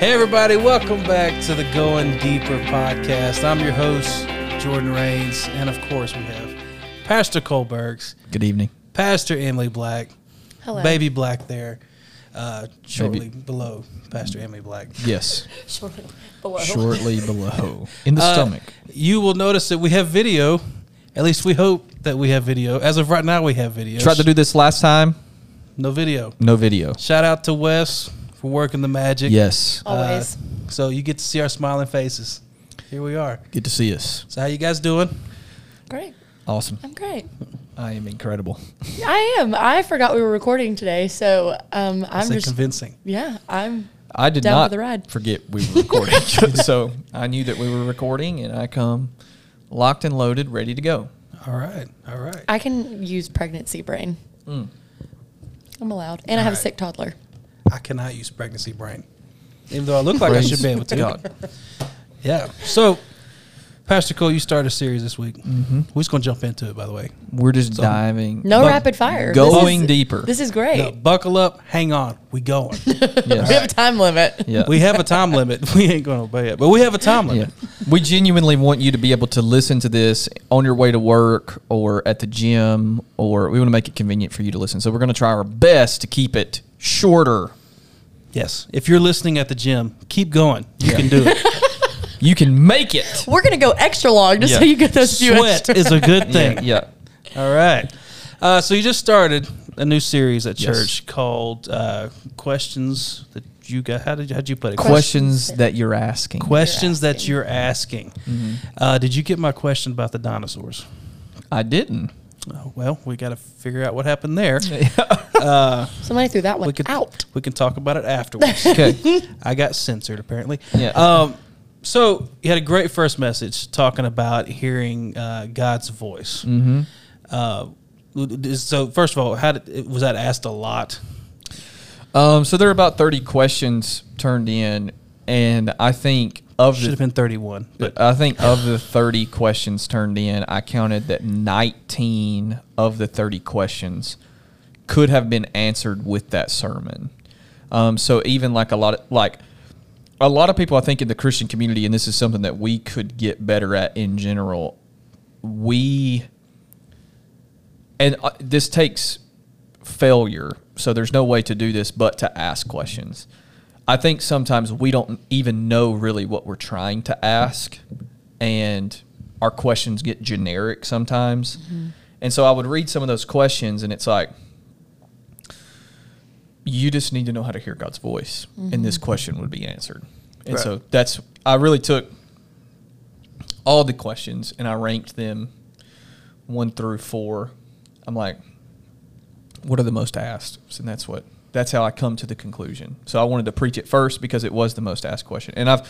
Hey, everybody, welcome back to the Going Deeper podcast. I'm your host, Jordan Rains, and of course, we have Pastor Colbergs, Good evening. Pastor Emily Black, Hello. Baby Black there, uh, shortly Baby- below Pastor Emily Black. Yes, Shortly below. shortly below in the Uh, stomach. You will notice that we have video. At least we hope that we have video. As of right now, we have video. Tried to do this last time. no video. No video. Shout out to Wes for working the magic. Yes, Always. Uh, so you get to see our smiling faces. Here we are. good to see us. So how you guys doing? great. Awesome. I'm great. I am incredible. I am. I forgot we were recording today, so um, I I'm just convincing. yeah. I'm I did Down for not the ride. forget we were recording, so I knew that we were recording, and I come locked and loaded, ready to go. All right. All right. I can use pregnancy brain. Mm. I'm allowed, and I have a sick toddler. I cannot use pregnancy brain, even though I look like I should be able to. God. Yeah. So, Pastor Cole, you started a series this week. Mm-hmm. We're just gonna jump into it. By the way, We're just So- diving. No bu- rapid fire. Going This is- deeper. This is great. Now, buckle up. Hang on. We going. yes. We have a time limit. Yeah. we have a time limit. We ain't gonna obey it, but we have a time Yeah. limit. We genuinely want you to be able to listen to this on your way to work or at the gym, or we want to make it convenient for you to listen. So we're going to try our best to keep it shorter. Yes. If you're listening at the gym, keep going. You Yeah. can do it. You can make it. We're gonna go extra long just so you get those few Sweat is a good thing. Yeah. yeah. All right. Uh, so you just started a new series at Yes. church called uh, "Questions That You Got." How did you, how'd you put it? Questions that you're asking. Questions that asking. you're asking. Mm-hmm. Uh, did you get my question about the dinosaurs? I didn't. Uh, well, we got to figure out what happened there. Uh, Somebody threw that one we can out. We can talk about it afterwards. Okay. I got censored apparently. Yeah. Um, so you had a great first message talking about hearing uh, God's voice. mm-hmm. Uh, so first of all, how did, was that asked a lot? Um, so there are about 30 questions turned in, and I think of Should have been thirty-one, but But I think of the 30 questions turned in, I counted that 19 of the 30 questions could have been answered with that sermon. Um, so even like a lot of like a lot of people I think in the Christian community, and this is something that we could get better at in general, we and uh, this takes failure. So there's no way to do this but to ask questions. I think sometimes we don't even know really what we're trying to ask, and our questions get generic sometimes. Mm-hmm. And so I would read some of those questions, and it's like, you just need to know how to hear God's voice, and this mm-hmm. question would be answered. And Right. so that's, I really took all the questions and I ranked them one through four. I'm like, what are the most asked? And that's what that's how I come to the conclusion. So I wanted to preach it first because it was the most asked question. And I've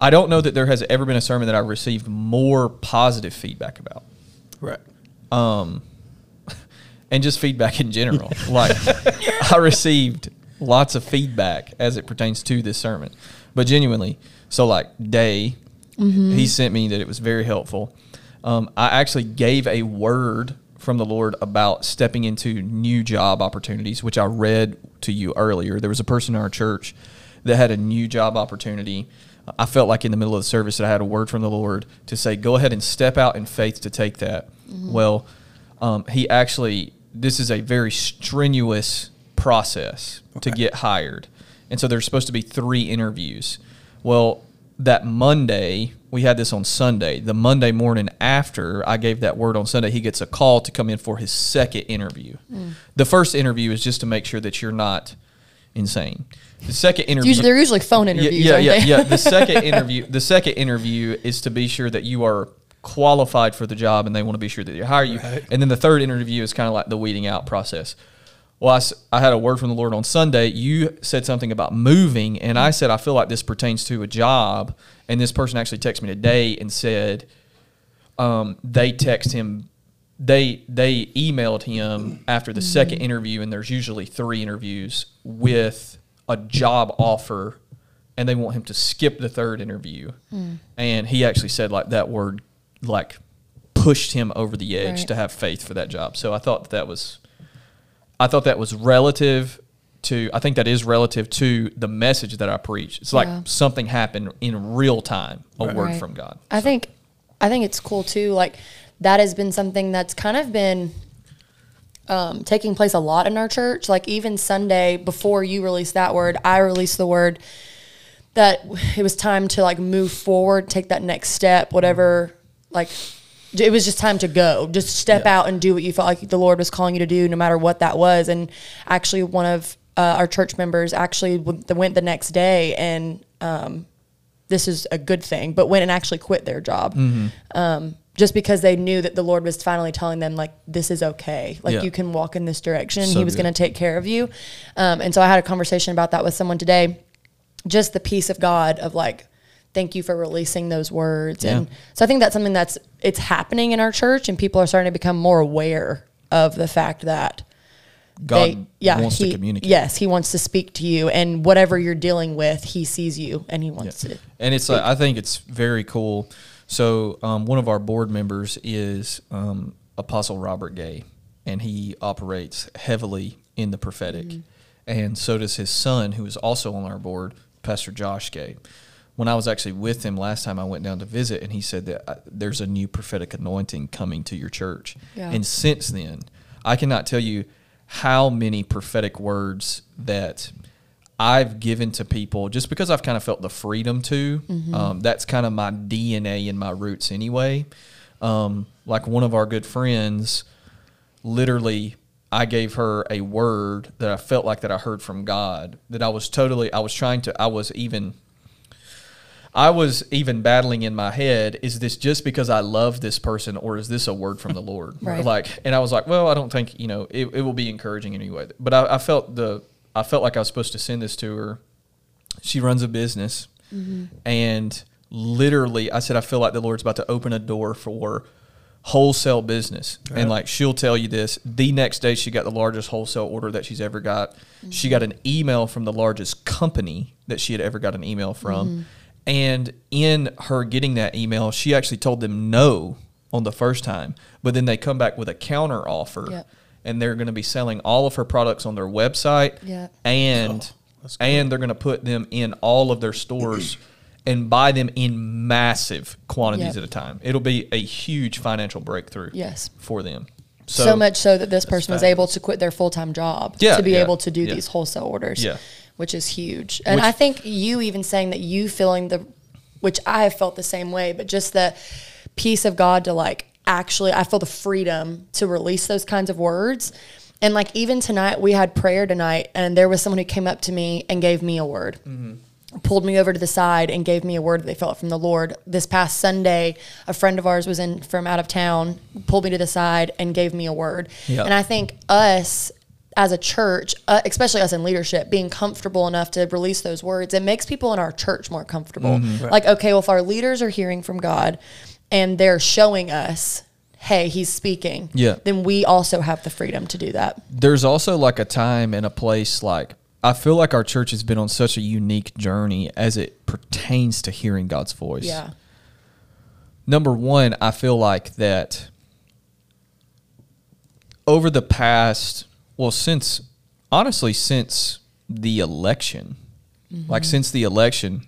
I don't know that there has ever been a sermon that I've received more positive feedback about. right. Um and just feedback in general. like I received lots of feedback as it pertains to this sermon. But genuinely, so like Day, he sent me that it was very helpful. Um, I actually gave a word from the Lord about stepping into new job opportunities, which I read to you earlier. There was a person in our church that had a new job opportunity. I felt like in the middle of the service that I had a word from the Lord to say, go ahead and step out in faith to take that. Well, um, he actually, this is a very strenuous process to get hired. And so there's supposed to be three interviews. Well, that Monday, we had this on Sunday. The Monday morning after I gave that word on Sunday, he gets a call to come in for his second interview. Mm. The first interview is just to make sure that you're not insane. The second interview, Usually, they're usually phone interviews. yeah, aren't yeah, they? yeah. The second interview, the second interview is to be sure that you are qualified for the job, and they want to be sure that they hire you. Right. And then the third interview is kind of like the weeding out process. Well, I had a word from the Lord on Sunday. You said something about moving, and I said I feel like this pertains to a job. And this person actually texted me today and said um, they text him they they emailed him after the second interview and there's usually three interviews with a job offer and they want him to skip the third interview and he actually said like that word like pushed him over the edge Right. to have faith for that job so i thought that, that was i thought that was relative to I think that is relative to the message that I preach. It's like Yeah. something happened in real time, a word Right. from God. I think I think it's cool too. Like that has been something that's kind of been um, taking place a lot in our church. Like even Sunday before you released that word, I released the word that it was time to like move forward, take that next step, whatever. Like it was just time to go, just step Yeah. out and do what you felt like the Lord was calling you to do, no matter what that was. And actually, one of uh, our church members actually went the next day and um, this is a good thing, but went and actually quit their job. Mm-hmm. Um, just because they knew that the Lord was finally telling them, like, this is okay. Like, Yeah. you can walk in this direction. So he was going to take care of you. Um, and so I had a conversation about that with someone today. Just the peace of God of like, thank you for releasing those words. Yeah. And so I think that's something that's, it's happening in our church and people are starting to become more aware of the fact that God they, yeah, wants he, to communicate. Yes, he wants to speak to you, and whatever you're dealing with, he sees you, and he wants to. And it's like I think it's very cool. So um, one of our board members is um, Apostle Robert Gay, and he operates heavily in the prophetic, Mm-hmm. and so does his son, who is also on our board, Pastor Josh Gay. When I was actually with him last time, I went down to visit, and he said that uh, there's a new prophetic anointing coming to your church. Yeah. And since then, I cannot tell you how many prophetic words that I've given to people just because I've kind of felt the freedom to. Um, that's kind of my DNA and my roots anyway. Um, like one of our good friends, literally, I gave her a word that I felt like that I heard from God. That I was totally, I was trying to, I was even. I was even battling in my head, is this just because I love this person or is this a word from the Lord? Right. Like, and I was like, well, I don't think, you know, it, it will be encouraging anyway. But I, I felt the, I felt like I was supposed to send this to her. She runs a business mm-hmm. and literally I said, I feel like the Lord's about to open a door for wholesale business. And like, she'll tell you this, the next day she got the largest wholesale order that she's ever got. She mm-hmm. got an email from the largest company that she had ever got an email from. Mm-hmm. And in her getting that email, she actually told them no on the first time, but then they come back with a counter offer, Yep. and they're going to be selling all of her products on their website, Yep. and oh, that's cool. and they're going to put them in all of their stores and buy them in massive quantities Yep. at a time. It'll be a huge financial breakthrough, Yes. for them. So, much so that this person was able to quit their full time job Yeah, to be yeah, able to do yeah. these wholesale orders, Yeah. Which is huge. And Which- I think you even saying that you feeling the, which I have felt the same way, but just the peace of God to like actually, I feel the freedom to release those kinds of words. And like even tonight, we had prayer tonight, and there was someone who came up to me and gave me a word. Mm-hmm. pulled me over to the side and gave me a word that they felt from the Lord. This past Sunday, a friend of ours was in from out of town, pulled me to the side and gave me a word. Yeah. And I think us as a church, uh, especially us in leadership, being comfortable enough to release those words, it makes people in our church more comfortable. Mm-hmm. Like, okay, well, if our leaders are hearing from God and they're showing us, hey, he's speaking, Yeah. then we also have the freedom to do that. there's also like a time and a place like I feel like our church has been on such a unique journey as it pertains to hearing God's voice. Yeah. Number one, I feel like that over the past, well, since honestly, since the election, like since the election,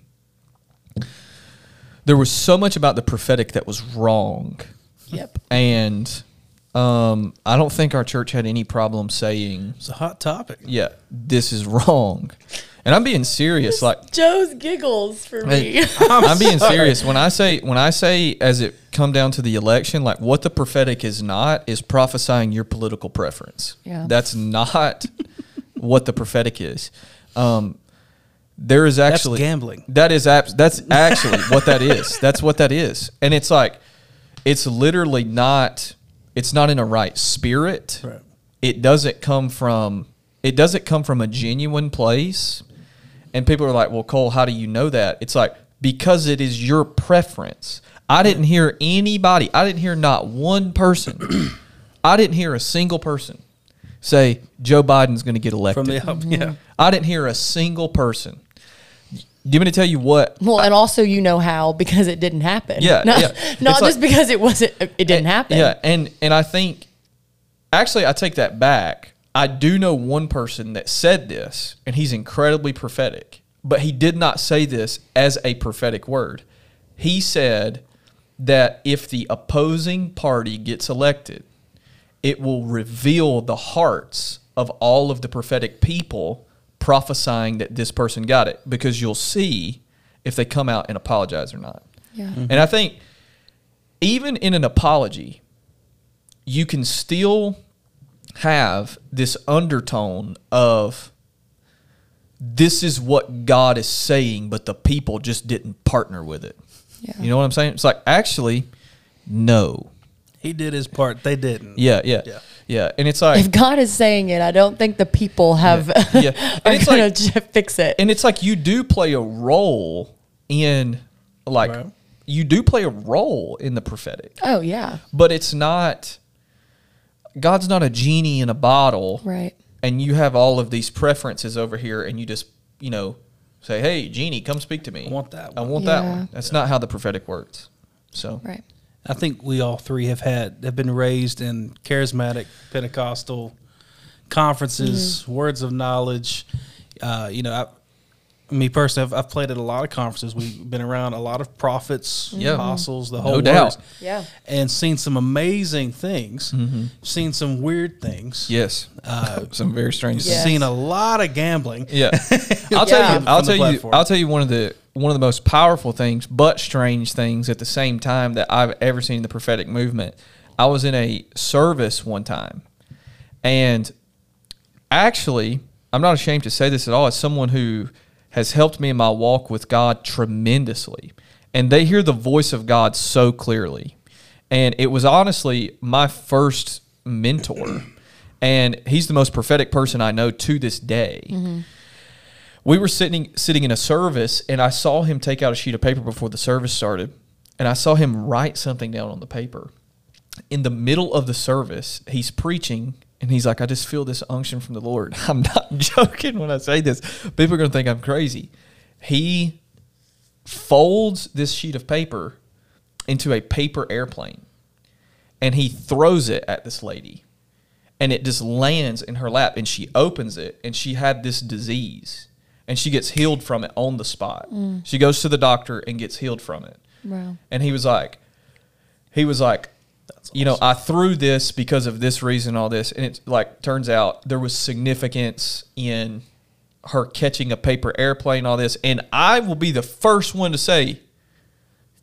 there was so much about the prophetic that was wrong. Yep. And um, I don't think our church had any problem saying, It's a hot topic. yeah, this is wrong. And I'm being serious. Like, Joe's giggles for me. Hey, I'm, being serious when I say when I say as it come down to the election, like what the prophetic is not is prophesying your political preference. Yeah. That's not what the prophetic is. Um, there is That's actually gambling. That is abs- that's actually what that is. That's what that is. And it's like it's literally not it's not in a right spirit. Right. It doesn't come from it doesn't come from a genuine place. And people are like, "Well, Cole, how do you know that?" It's like because it is your preference. I didn't hear anybody. I didn't hear not one person. I didn't hear a single person say Joe Biden's going to get elected. From the yeah. I didn't hear a single person. Do you want me to tell you what? Well, and also you know how because it didn't happen. Yeah, not, yeah. not just like- because it wasn't. It didn't happen. Yeah, and and I think actually I take that back. I do know one person that said this, and he's incredibly prophetic, but he did not say this as a prophetic word. He said that if the opposing party gets elected, it will reveal the hearts of all of the prophetic people prophesying that this person got it because you'll see if they come out and apologize or not. Yeah. Mm-hmm. And I think even in an apology, you can still have this undertone of this is what God is saying, but the people just didn't partner with it. Yeah. You know what I'm saying? It's like actually, no. He did his part. They didn't. Yeah, yeah, Yeah. yeah. And it's like If God is saying it, I don't think the people have Yeah. are And it's gonna like- j- fix it. and it's like you do play a role in like Right. you do play a role in the prophetic oh yeah, but it's not god's not a genie in a bottle right. and you have all of these preferences over here and you just you know say hey genie come speak to me I want that i one. want that one that's not how the prophetic works so Right. I think we all three have had have been raised in charismatic Pentecostal conferences, words of knowledge. Uh, you know, I, me personally, I've, I've played at a lot of conferences. We've been around a lot of prophets, Yeah. apostles, the No whole doubt. works, Yeah. and seen some amazing things. Seen some weird things. yes Uh, some very strange Yes. Seen a lot of gambling. Yeah, I'll tell you. I'll tell you. I'll tell you one of the one of the most powerful things, but strange things at the same time that I've ever seen in the prophetic movement. I was in a service one time, and actually, I'm not ashamed to say this at all. As someone who has helped me in my walk with God tremendously, and they hear the voice of God so clearly, and it was honestly my first mentor, and he's the most prophetic person I know to this day. Mm-hmm. We were sitting sitting in a service and I saw him take out a sheet of paper before the service started. And I saw him write something down on the paper. In the middle of the service, he's preaching and he's like, I just feel this unction from the Lord. I'm not joking when I say this. People are going to think I'm crazy. He folds this sheet of paper into a paper airplane and he throws it at this lady and it just lands in her lap and she opens it and she had this disease and she gets healed from it on the spot. Mm. She goes to the doctor and gets healed from it. Wow. And he was like, he was like, you know, I threw this because of this reason, all this, and it like turns out there was significance in her catching a paper airplane, all this, and I will be the first one to say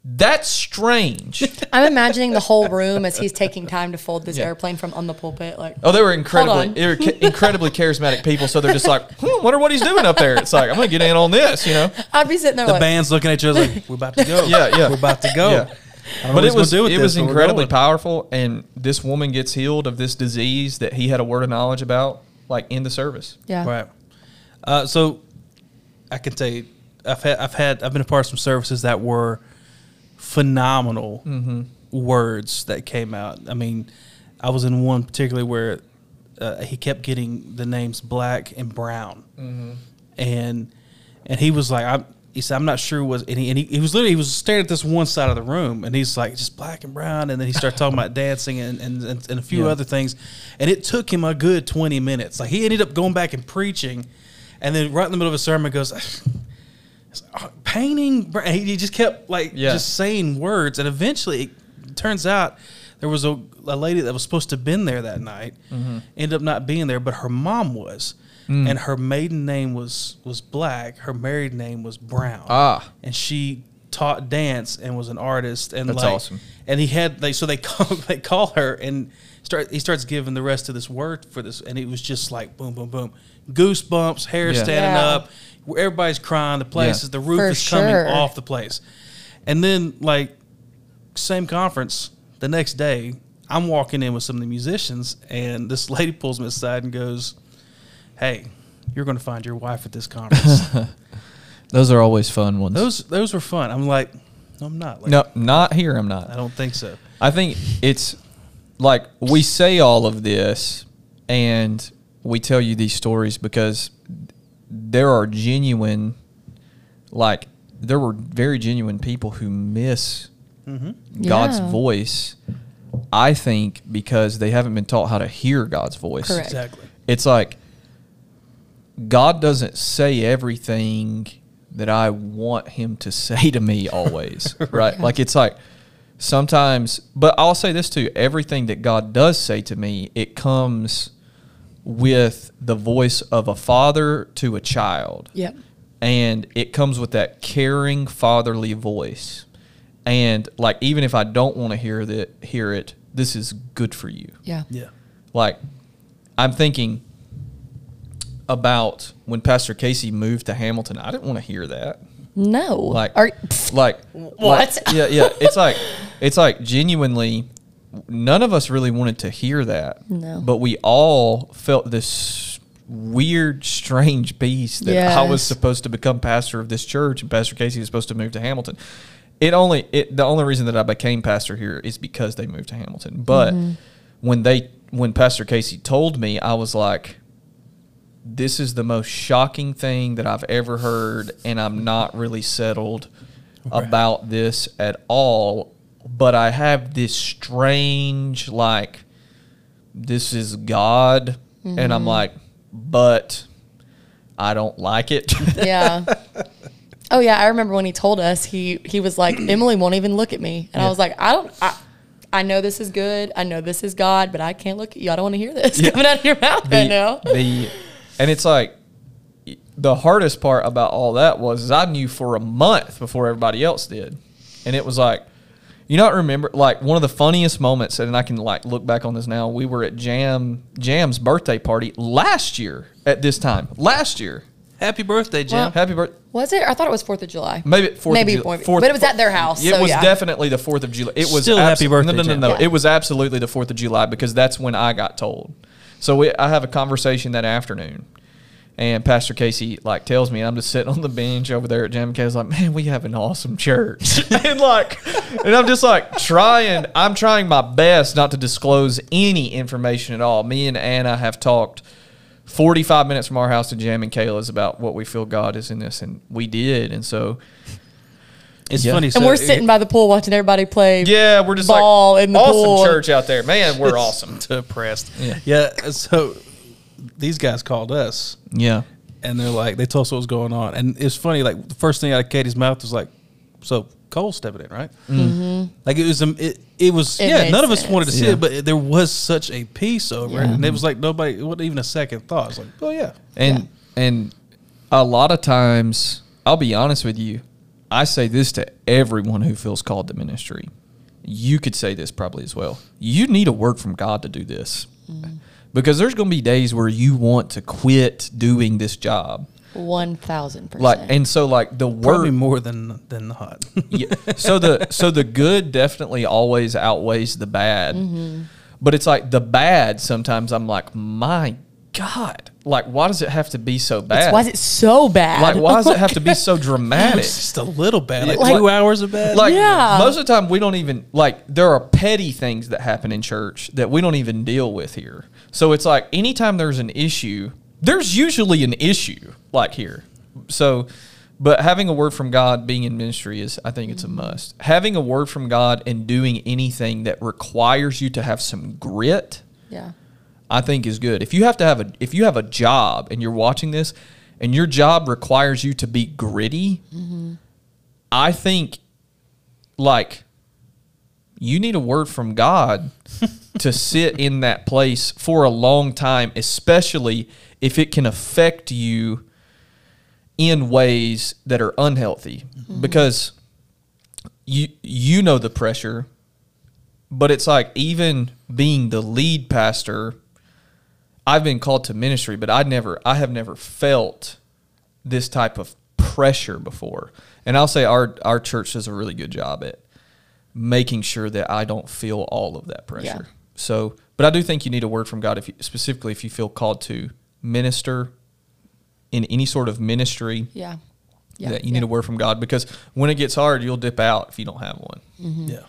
that's strange. I'm imagining the whole room as he's taking time to fold this Yeah. airplane from on the pulpit. Like, Oh, they were incredibly, they were ca- incredibly charismatic people. So they're just like, hmm, wonder what he's doing up there. It's like I'm gonna get in on this, you know. I'd be sitting there The like, band's looking at you like, we're about to go. Yeah, yeah. We're about to go. Yeah. I don't know But it he's gonna was it this, was incredibly powerful, and this woman gets healed of this disease that he had a word of knowledge about, like in the service. yeah, Right. Uh, so I can tell you, I've had, I've had, I've been a part of some services that were phenomenal Mm-hmm. words that came out. I mean, I was in one particularly where uh, he kept getting the names black and brown, Mm-hmm. and and he was like, I'm. He said, "I'm not sure was," and he, and he, he was literally he was staring at this one side of the room, and he's like, "Just black and brown," and then he started talking about dancing and, and, and, and a few Yeah. other things, and it took him a good 20 minutes. Like he ended up going back and preaching, and then right in the middle of a sermon goes, "Oh, "Painting," and he just kept like Yeah. just saying words, and eventually it turns out there was a, a lady that was supposed to have been there that night, Mm-hmm. ended up not being there, but her mom was. Mm. And her maiden name was was black. Her married name was Brown Ah, and she taught dance and was an artist and That's like, awesome. and he had they so they call they call her and start he starts giving the rest of this word for this and it was just like boom boom boom goosebumps hair Yeah. standing Yeah. up everybody's crying the place Yeah. is the roof For is coming off the place and then like same conference the next day I'm walking in with some of the musicians and this lady pulls me aside and goes hey you're going to find your wife at this conference those are always fun ones. those those were fun I'm like no, I'm not like, no, not here. I'm not. I don't think so. I think it's like we say all of this and we tell you these stories because there are genuine, like, there were very genuine people who miss mm-hmm. God's Yeah. voice, I think, because they haven't been taught how to hear God's voice. Correct. Exactly. it's like God doesn't say everything that I want him to say to me always, right? Like it's like sometimes, but I'll say this too, everything that God does say to me, it comes with the voice of a father to a child. Yep. And it comes with that caring fatherly voice. And like even if I don't want to hear that hear it, this is good for you. Yeah. Yeah. Like I'm thinking about when Pastor Casey moved to Hamilton. I didn't want to hear that. No. Like Are, like What? like- yeah, yeah. It's like it's like genuinely none of us really wanted to hear that. No. But we all felt this weird, strange peace that I was supposed to become pastor of this church and Pastor Casey was supposed to move to Hamilton. It only it the only reason that I became pastor here is because they moved to Hamilton. But Mm-hmm. when they when Pastor Casey told me, I was like, this is the most shocking thing that I've ever heard, and I'm not really settled about this at all. But I have this strange, like, this is God, and Mm-hmm. I'm like, but I don't like it. yeah. Oh yeah, I remember when he told us he he was like Emily won't even look at me, and I was like I don't I, I know this is good, I know this is God, but I can't look at you. I don't want to hear this coming out of your mouth right now. the and it's like the hardest part about all that was is I knew for a month before everybody else did, and it was like you not remember like one of the funniest moments, and I can like look back on this now. We were at Jam Jam's birthday party last year at this time last year. Happy birthday, Jim. Well, Happy birthday. Was it? I thought it was Fourth of July. Maybe fourth. Maybe of July, Fourth- but it was at their house, It so was yeah. definitely the Fourth of July. It was Still happy birthday, No, no, no, no. Yeah. It was absolutely the Fourth of July because that's when I got told. So we, I have a conversation that afternoon, and Pastor Casey like tells me I'm just sitting on the bench over there at Jam K's like, man, we have an awesome church, and like, and I'm just like trying. I'm trying my best not to disclose any information at all. Me and Anna have talked. 45 minutes from our house to Jam and Kayla's about what we feel God is in this, and we did. And so, It's Yeah. funny. And we're sitting by the pool watching everybody play. yeah, we're just Ball like in the awesome pool. church out there, man. We're awesome. depressed. Yeah. Yeah. So these guys called us Yeah, and they're like, they told us what was going on. And it's funny, like the first thing out of Katie's mouth was like, so Cole's stepping in, right? Mm-hmm. Like it was, um, it, it was, It yeah, none of us sense. wanted to see Yeah. it, but there was such a peace over it. And it was like nobody, it wasn't even a second thought. It's like, oh yeah. and and a lot of times, I'll be honest with you. I say this to everyone who feels called to ministry. You could say this probably as well. You need a word from God to do this, because there's going to be days where you want to quit doing this job. One thousand percent. Like, and so like the word Probably more than than not. yeah. So the so the good definitely always outweighs the bad. Mm-hmm. But it's like the bad sometimes I'm like, my God. Like why does it have to be so bad? why is it so bad? like why does it have to be so dramatic? it's just a little bad, like, Like- two hours of bad. Like Yeah. most of the time we don't even like there are petty things that happen in church that we don't even deal with here. So it's like anytime there's an issue, there's usually an issue like here. So but having a word from God being in ministry is I think it's a mm-hmm. must. Having a word from God and doing anything that requires you to have some grit yeah. I think is good. If you have to have a if you have a job and you're watching this and your job requires you to be gritty, mm-hmm. I think like you need a word from God to sit in that place for a long time, especially if it can affect you in ways that are unhealthy. Mm-hmm. Because you you know the pressure but it's like even being the lead pastor I've been called to ministry but I never I have never felt this type of pressure before and I'll say our our church does a really good job at making sure that I don't feel all of that pressure Yeah. so but I do think you need a word from God if you, specifically if you feel called to minister in any sort of ministry Yeah. Yeah. that you yeah. need a word from God because when it gets hard, you'll dip out if you don't have one. Mm-hmm. yeah.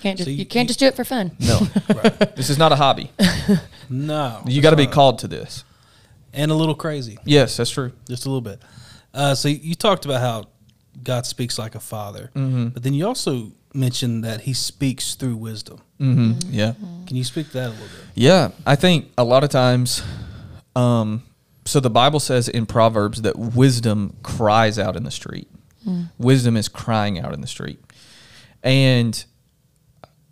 You can't just So you, you- can't just do it for fun. No, this is not a hobby. No. You got to be called to this. And a little crazy. Yes, that's true. just a little bit. Uh, so you talked about how God speaks like a father, Mm-hmm. but then you also mentioned that He speaks through wisdom. Mm-hmm. Yeah, Can you speak to that a little bit? yeah. I think a lot of times Um, so the Bible says in Proverbs that wisdom cries out in the street. Wisdom is crying out in the street. And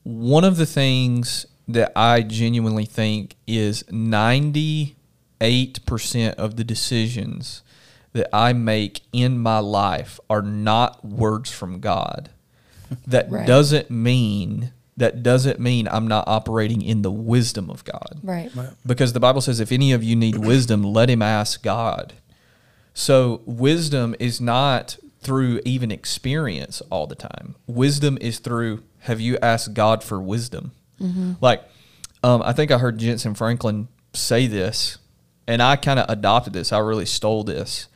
one of the things that I genuinely think is 98% of the decisions that I make in my life are not words from God. That Right. doesn't mean that doesn't mean I'm not operating in the wisdom of God. Right. Because the Bible says if any of you need wisdom, let him ask God. So wisdom is not through even experience all the time. Wisdom is through have you asked God for wisdom? Like, um, I think I heard Jentezen Franklin say this, and I kind of adopted this. I really stole this.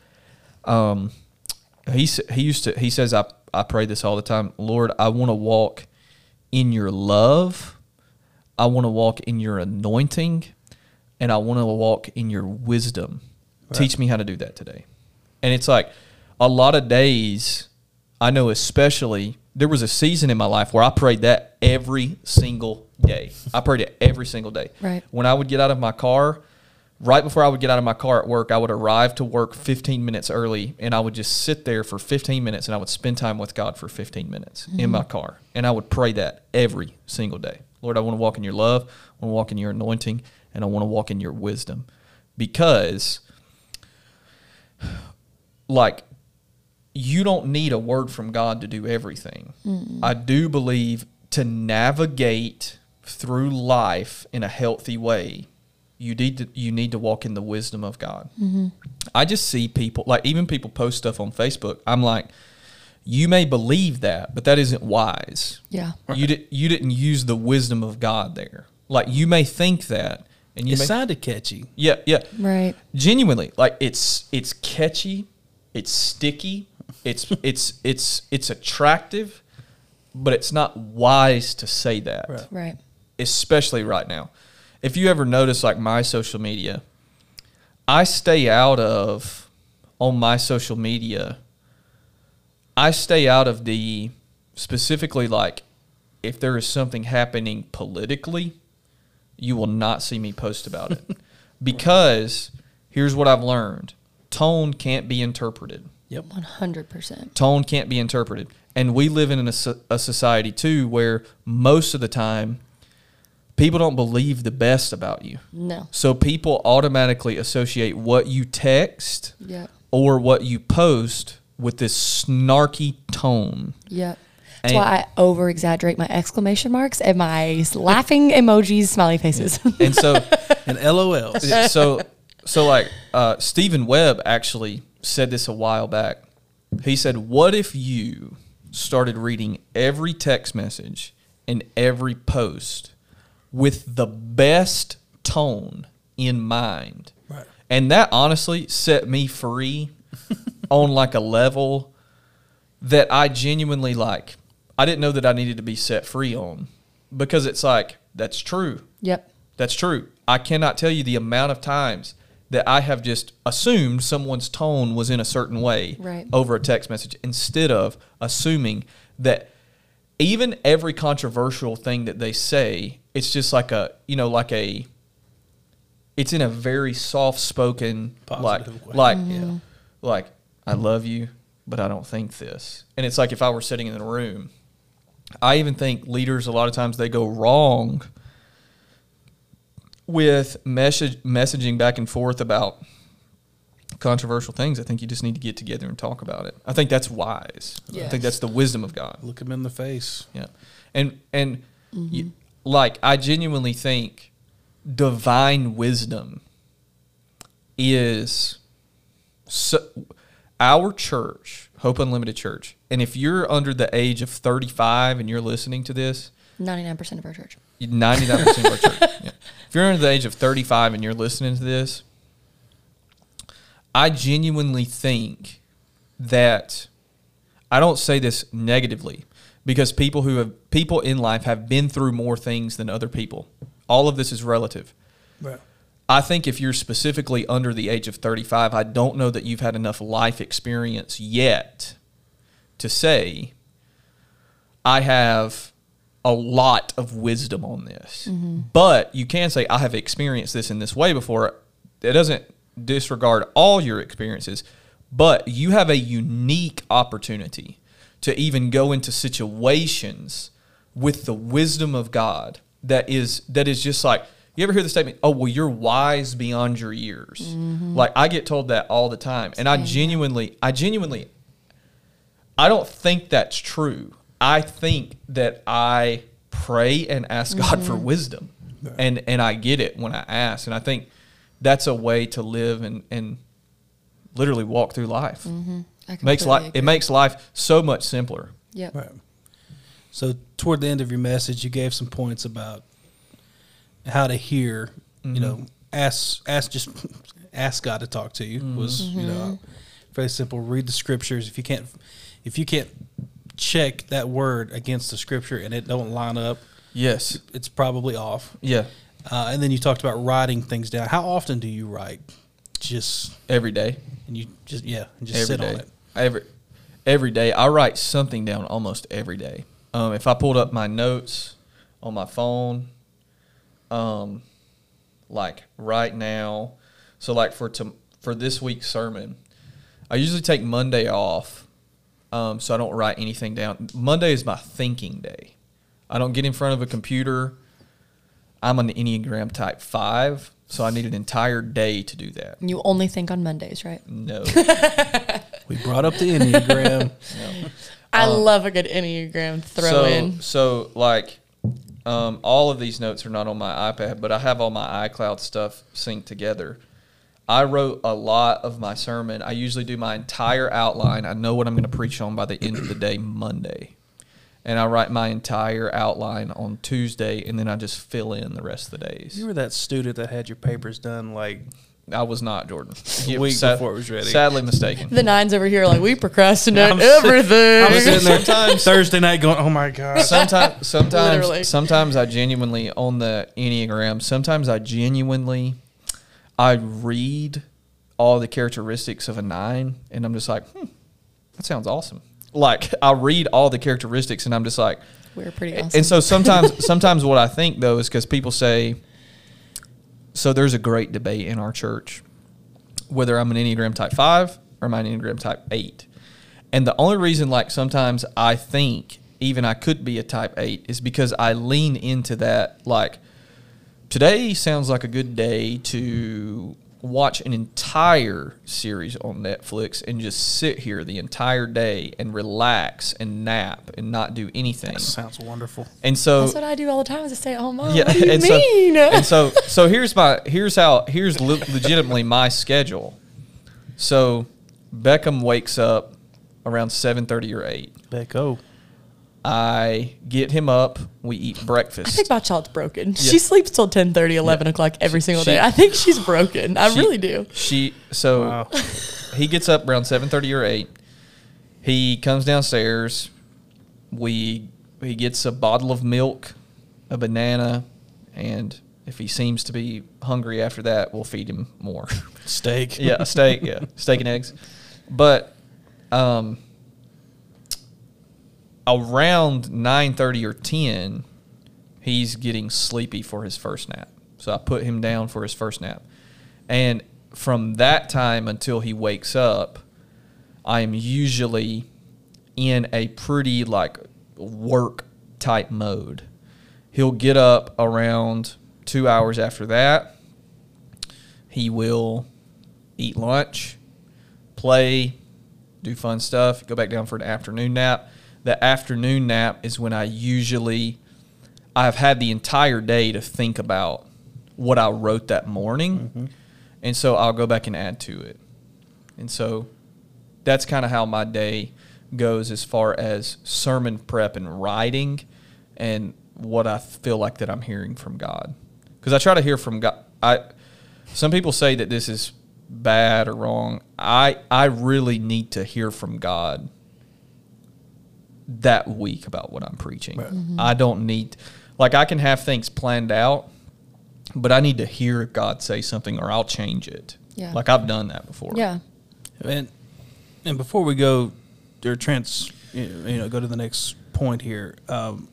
Um, he he used to he says I I pray this all the time. Lord, I want to walk in your love. I want to walk in your anointing, and I want to walk in your wisdom. Teach me how to do that today. And it's like a lot of days. I know, especially there was a season in my life where I prayed that every single day. I prayed it every single day. Right. When I would get out of my car, right before I would get out of my car at work, I would arrive to work 15 minutes early and I would just sit there for 15 minutes and I would spend time with God for 15 minutes in mm-hmm. my car. And I would pray that every single day. Lord, I want to walk in your love, I want to walk in your anointing, and I want to walk in your wisdom. Because, like, you don't need a word from God to do everything. I do believe to navigate through life in a healthy way, you need to you need to walk in the wisdom of God. Mm-hmm. I just see people like even people post stuff on Facebook. I'm like, you may believe that, but that isn't wise. Yeah. You did you didn't use the wisdom of God there. Like you may think that, and you It may sounded catchy. yeah yeah Right. genuinely like it's it's catchy it's sticky it's it's it's it's attractive but it's not wise to say that Right. Right. especially right now if you ever notice like my social media i stay out of on my social media i stay out of the specifically like if there is something happening politically you will not see me post about it because here's what I've learned tone can't be interpreted. Yep. 100%. Tone can't be interpreted. And we live in a, a society too where most of the time people don't believe the best about you. No. So people automatically associate what you text Yep. or what you post with this snarky tone. Yep. That's And- why I over exaggerate my exclamation marks and my laughing emojis, smiley faces. And so And LOLs. So so like uh, Stephen Webb actually said this a while back. He said, "What if you started reading every text message and every post with the best tone in mind?" Right. And that honestly set me free on like a level that I genuinely like. I didn't know that I needed to be set free on because it's like that's true. yep. That's true. I cannot tell you the amount of times that I have just assumed someone's tone was in a certain way Right. over a text message instead of assuming that even every controversial thing that they say, it's just like a, you know, like a, it's in a very soft spoken, like, way. like, Mm-hmm. like, I love you, but I don't think this. And it's like if I were sitting in the room, I even think leaders, a lot of times, they go wrong with message messaging back and forth about controversial things. I think you just need to get together and talk about it. I think that's wise. I think that's the wisdom of God. Look him in the face. Yeah, and and mm-hmm. you, like I genuinely think divine wisdom is so, our church, Hope Unlimited Church, and if you're under the age of 35 and you're listening to this, 99% of our church. 99% of our church. Yeah. If you're under the age of 35 and you're listening to this, I genuinely think that I don't say this negatively because people who have people in life have been through more things than other people. All of this is relative. Right. I think if you're specifically under the age of 35, I don't know that you've had enough life experience yet to say, I have a lot of wisdom on this. But you can say, I have experienced this in this way before. it doesn't disregard all your experiences, but you have a unique opportunity to even go into situations with the wisdom of God that is that is just like you ever hear the statement, "Oh, well, you're wise beyond your years." Mm-hmm. Like I get told that all the time, and I genuinely, I genuinely, I don't think that's true. I think that I pray and ask God for mm-hmm. wisdom, and and I get it when I ask, and I think that's a way to live and and literally walk through life. Mm-hmm. I Makes life agree. it makes life so much simpler. Yep. Right. So toward the end of your message, you gave some points about how to hear. You know, mm-hmm. ask ask just ask God to talk to you was you know very simple. Read the scriptures. If you can't if you can't check that word against the scripture and it don't line up, Yes. it's probably off. Yeah. Uh, and then you talked about writing things down. How often do you write? Just Every day. and you just yeah, and just every sit on it. Every every day, I write something down almost every day. Um, if I pulled up my notes on my phone, um, like right now, so like for to, for this week's sermon, I usually take Monday off, um, so I don't write anything down. Monday is my thinking day. I don't get in front of a computer. I'm an Enneagram Type Five, so I need an entire day to do that. You only think on Mondays, right? No. We brought up the enneagram. I love a good Enneagram throw so, in. So like, um, all of these notes are not on my iPad, but I have all my iCloud stuff synced together. I wrote a lot of my sermon. I usually do my entire outline. I know what I'm going to preach on by the end of the day, Monday. And I write my entire outline on Tuesday, and then I just fill in the rest of the days. You were that student that had your papers done like I was not, Jordan. A week before it was ready. Sadly mistaken. The nines over here are like we procrastinate I'm sit- everything. I'm sitting there Sometimes- Thursday night going, "Oh my god!" sometimes sometimes Literally. sometimes I genuinely on the Enneagram, sometimes I genuinely I read all the characteristics of a nine and I'm just like, hmm, that sounds awesome. Like I read all the characteristics and I'm just like We're pretty awesome. and so sometimes sometimes what I think though is because people say so there's a great debate in our church whether I'm an Enneagram type five or am I an Enneagram type eight. And the only reason like sometimes I think even I could be a type eight is because I lean into that like today sounds like a good day to watch an entire series on Netflix and just sit here the entire day and relax and nap and not do anything. sounds wonderful. And so That's what I do all the time as a stay at home mom. yeah, what do you and mean? so and so so here's my here's how here's le- legitimately my schedule. So Beckham wakes up around seven thirty or eight. Becco. I get him up. We eat breakfast. I think my child's broken. She sleeps till 10 30, 11 o'clock every single She- day. I think she's broken. I She- really do. She so Wow. he gets up around seven thirty or eight. He comes downstairs. We he gets a bottle of milk, a banana, and if he seems to be hungry after that, we'll feed him more. Steak. yeah, a steak. Yeah, steak and eggs. But um, around nine thirty or ten, he's getting sleepy for his first nap. So I put him down for his first nap, and from that time until he wakes up, I am usually in a pretty like work type mode. He'll get up around two hours after that. He will eat lunch, play, do fun stuff, go back down for an afternoon nap. The afternoon nap is when I usually I've had the entire day to think about what I wrote that morning. Mm-hmm. And so I'll go back and add to it. And so that's kind of how my day goes as far as sermon prep and writing and what I feel like that I'm hearing from God. Cuz I try to hear from God. I some people say that this is bad or wrong. I I really need to hear from God that week about what I'm preaching. I don't need like I can have things planned out, but I need to hear God say something or I'll change it. Yeah. Like I've done that before. Yeah. And and before we go or trans, you know, go to the next point here. Um,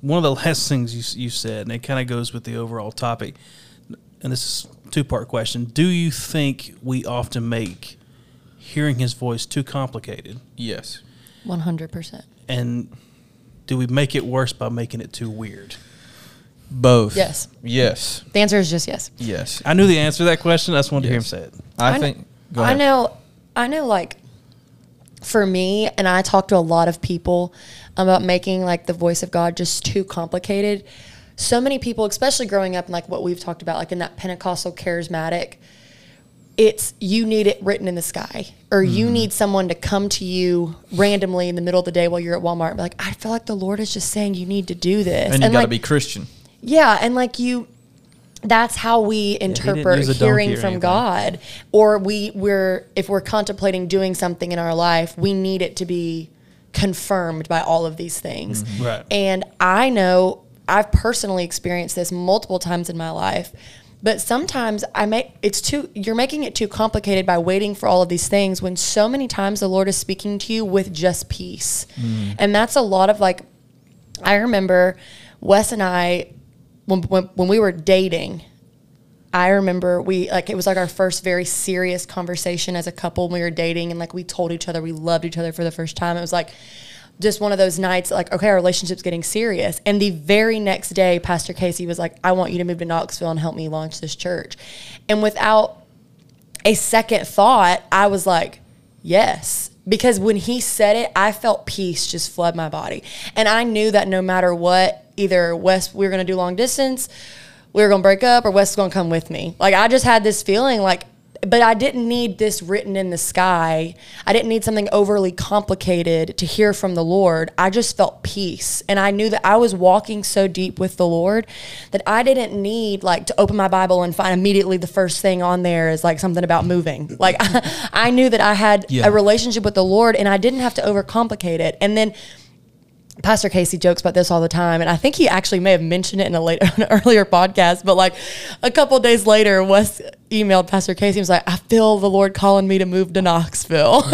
one of the last things you you said, and it kind of goes with the overall topic. and this is two part question. Do you think we often make hearing his voice too complicated? Yes. One hundred percent. And do we make it worse by making it too weird? Both. Yes. Yes. The answer is just yes. Yes. I knew the answer to that question. I just wanted Yes. to hear him say it. I, kn- think. Go I know, I know, like for me, and I talk to a lot of people about making like the voice of God just too complicated. So many people, especially growing up, and like what we've talked about, like in that Pentecostal charismatic, it's you need it written in the sky, or you Mm-hmm. need someone to come to you randomly in the middle of the day while you're at Walmart and be like, I feel like the Lord is just saying you need to do this. And you got to like, be Christian. yeah, and like you that's how we interpret use a hearing from anything. God. Or we we're if we're contemplating doing something in our life, we need it to be confirmed by all of these things. Mm-hmm. Right. And I know I've personally experienced this multiple times in my life. But sometimes I make it's too you're making it too complicated by waiting for all of these things when so many times the Lord is speaking to you with just peace. Mm. And that's a lot of like I remember Wes and I when, when when we were dating. I remember we like it was like our first very serious conversation as a couple when we were dating and like we told each other we loved each other for the first time. It was like just one of those nights like okay our relationship's getting serious and the very next day pastor casey was like i want you to move to knoxville and help me launch this church and without a second thought, I was like, yes. Because when he said it, I felt peace just flood my body. And I knew that no matter what, either west we were going to do long distance, we were going to break up, or Wes was going to come with me. Like, I just had this feeling like, but I didn't need this written in the sky. I didn't need something overly complicated to hear from the Lord. I just felt peace. And I knew that I was walking so deep with the Lord that I didn't need like to open my Bible and find immediately the first thing on there is like something about moving. Like I, knew that I had Yeah. a relationship with the Lord and I didn't have to overcomplicate it. And then Pastor Casey jokes about this all the time, and I think he actually may have mentioned it in a later, an earlier podcast. But like a couple days later, Wes emailed Pastor Casey and was like, "I feel the Lord calling me to move to Knoxville."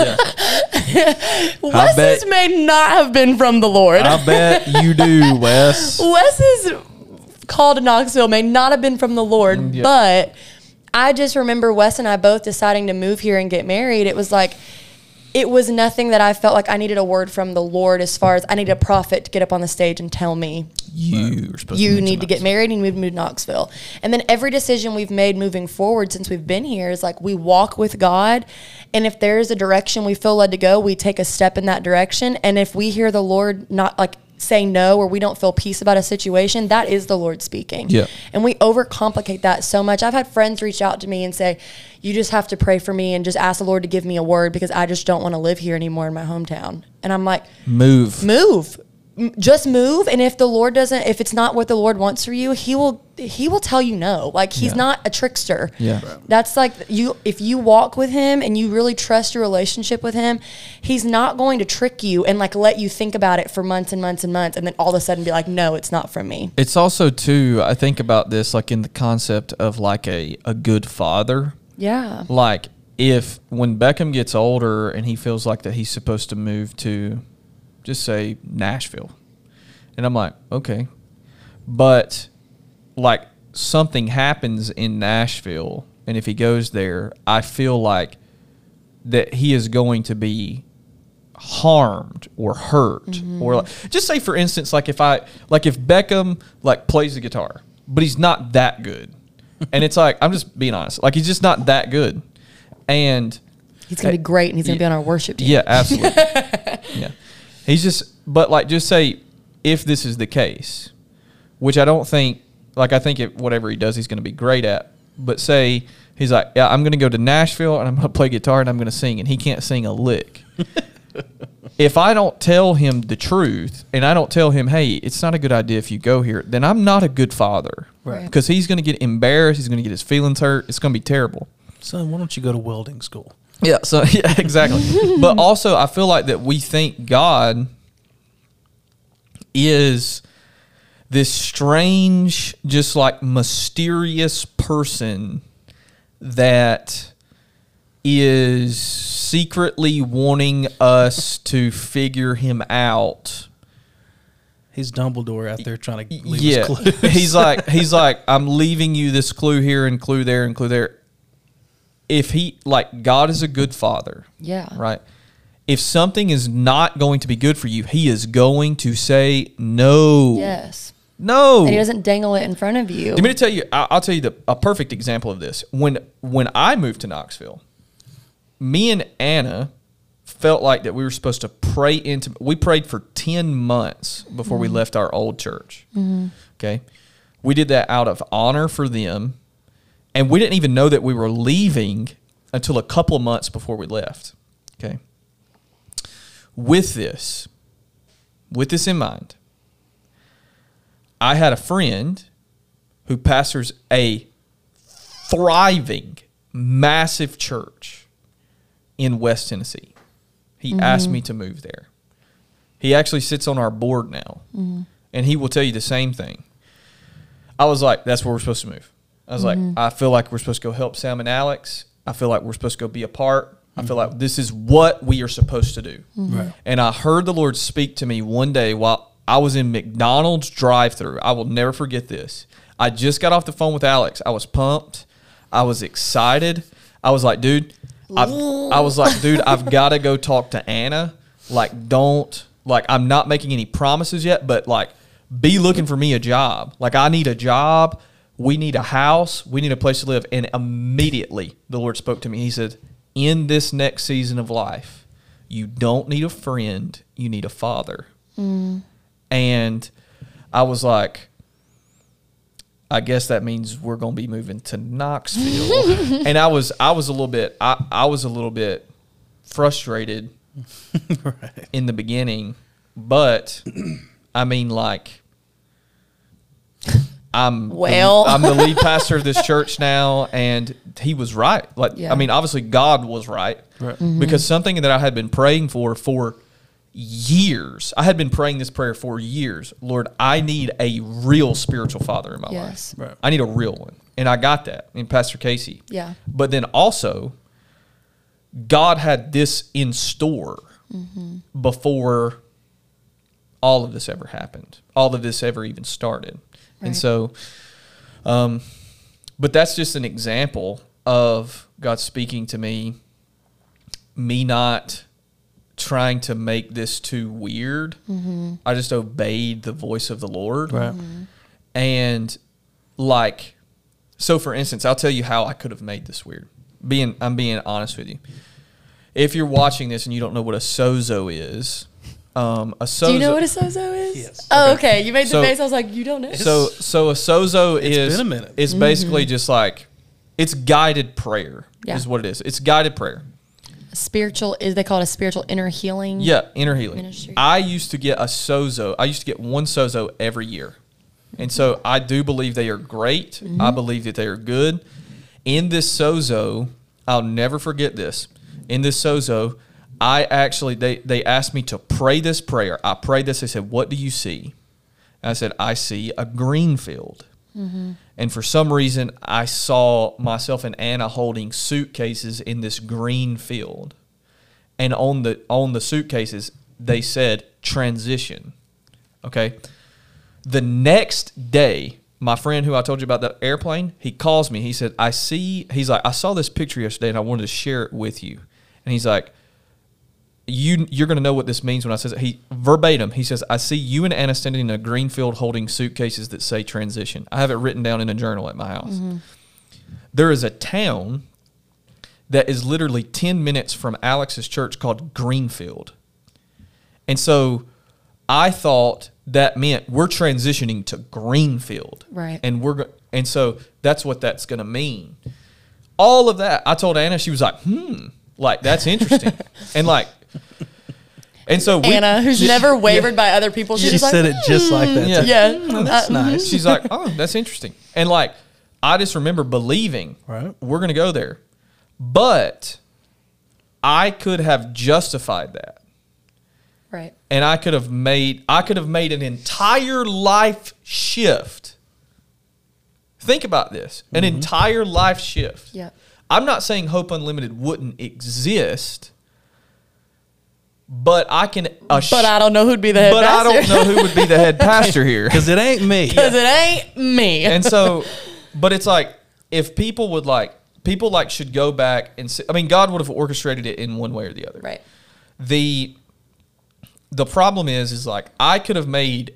Wes's bet- may not have been from the Lord. I bet you do, Wes. Wes's call to Knoxville may not have been from the Lord, mm, yeah. but I just remember Wes and I both deciding to move here and get married. It was like, it was nothing that I felt like I needed a word from the Lord as far as I need a prophet to get up on the stage and tell me You you move need to get married and move to Knoxville. And then every decision we've made moving forward since we've been here is like we walk with God. And if there's a direction we feel led to go, we take a step in that direction. And if we hear the Lord not like say no or we don't feel peace about a situation, that is the Lord speaking. Yeah. And we overcomplicate that so much. I've had friends reach out to me and say, You just have to pray for me and just ask the Lord to give me a word because I just don't want to live here anymore in my hometown. And I'm like, Move. move just move and if the lord doesn't if it's not what the lord wants for you he will he will tell you no like he's Yeah. not a trickster Yeah. Right. that's like you if you walk with him and you really trust your relationship with him he's not going to trick you and like let you think about it for months and months and months and then all of a sudden be like no it's not from me It's also too. I think about this like in the concept of like a a good father. yeah Like if when Beckham gets older and he feels like that he's supposed to move to, just say Nashville, and I'm like, okay, but like something happens in Nashville, and if he goes there, I feel like that he is going to be harmed or hurt mm-hmm. or like, just say for instance like if i like if beckham like plays the guitar but he's not that good. And it's like i'm just being honest like he's just not that good. And he's gonna be great and he's gonna be on our worship team. Yeah absolutely. Yeah he's just but like just say if this is the case which i don't think like i think it, whatever he does he's going to be great at but say he's like yeah i'm going to go to nashville and i'm going to play guitar and i'm going to sing and he can't sing a lick if I don't tell him the truth and I don't tell him, hey, it's not a good idea if you go here, then I'm not a good father. Right. Because he's going to get embarrassed. He's going to get his feelings hurt. It's going to be terrible. Son, why don't you go to welding school? Yeah. So, yeah, exactly. but also, I feel like that we think God is this strange, just like mysterious person that is secretly wanting us to figure him out He's Dumbledore out there trying to leave yeah, us clues. he's like he's like I'm leaving you this clue here and clue there and clue there. If he like God is a good father, Yeah. right? If something is not going to be good for you, he is going to say no. Yes. No. And he doesn't dangle it in front of you. Let me tell you. I- I'll tell you the, a perfect example of this. When when I moved to Knoxville, me and Anna felt like that we were supposed to pray into. We prayed for ten months before we mm-hmm. left our old church. Mm-hmm. Okay, we did that out of honor for them, and we didn't even know that we were leaving until a couple of months before we left. Okay. With this, with this in mind, I had a friend who pastors a thriving, massive church in West Tennessee. He mm-hmm. asked me to move there. He actually sits on our board now, mm-hmm. and he will tell you the same thing. I was like, "That's where we're supposed to move." I was like, mm-hmm. "I feel like we're supposed to go help Sam and Alex. I feel like we're supposed to go be a part. I feel mm-hmm. like this is what we are supposed to do." Mm-hmm. Right. And I heard the Lord speak to me one day while I was in McDonald's drive-through. I will never forget this. I just got off the phone with Alex. I was pumped. I was excited. I was like, dude, I, I was like, dude, I've got to go talk to Anna. Like, don't like I'm not making any promises yet, but like be looking for me a job. Like I need a job. We need a house. We need a place to live. And immediately the Lord spoke to me. He said, In this next season of life, you don't need a friend, you need a father. Mm. And I was like, I guess that means we're gonna be moving to Knoxville. and I was I was a little bit I, I was a little bit frustrated right. in the beginning, but I mean like I'm the- Well. I'm the lead pastor of this church now and he was right. Like Yeah. I mean obviously God was right. Right. Mm-hmm. Because something that I had been praying for for years. I had been praying this prayer for years. Lord, I need a real spiritual father in my Yes. life. Right. I need a real one. And I got that in Pastor Casey. Yeah. But then also, God had this in store mm-hmm. before all of this ever happened, all of this ever even started. Right. And so, um, but that's just an example of God speaking to me, me not trying to make this too weird. I just obeyed the voice of the Lord. Right. And like, so for instance, I'll tell you how I could have made this weird. Being, I'm being honest with you. If you're watching this and you don't know what a sozo is, um, a sozo. Do you know what a sozo is? Yes. Oh, okay. You made the So- face. I was like, you don't know. so so a sozo It's is been a minute. is mm-hmm. basically just like it's guided prayer Yeah. is what it is. It's guided prayer. spiritual is they call it a spiritual inner healing. Yeah, inner healing. Ministry. I used to get a sozo. I used to get one sozo every year. And so mm-hmm. I do believe they are great. I mm-hmm. believe that they are good. In this sozo, I'll never forget this. In this sozo, I actually they they asked me to pray this prayer. I prayed this. They said, "What do you see?" And I said, "I see a green field." Mm-hmm. And for some reason, I saw myself and Anna holding suitcases in this green field and on the on the suitcases they said transition okay the next day my friend who i told you about the airplane he calls me he said i see he's like i saw this picture yesterday and i wanted to share it with you and he's like you you're going to know what this means when i says it. he verbatim he says i see you and anna standing in a green field holding suitcases that say transition i have it written down in a journal at my house There is a town that is literally 10 minutes from Alex's church called Greenfield. And so I thought that meant we're transitioning to Greenfield. Right. And we're and so that's what that's going to mean. All of that, I told Anna, she was like, "Hmm, like that's interesting." and like and so we, Anna, who's Yeah. never wavered by other people, she's She just like, said it just like that. Yeah. yeah, Mm, that's Uh, nice. She's like, "Oh, that's interesting." And like I just remember believing Right. we're going to go there. But I could have justified that. right. And I could have made I could have made an entire life shift. Think about this. An entire life shift. Yeah. I'm not saying Hope Unlimited wouldn't exist, but I can. Ass- But I don't know who'd be the head but I don't know who would be the head pastor here. Because it ain't me. Because it ain't me. and so, but it's like if people would like people like should go back and see, I mean, God would have orchestrated it in one way or the other. right. the the problem is is like I could have made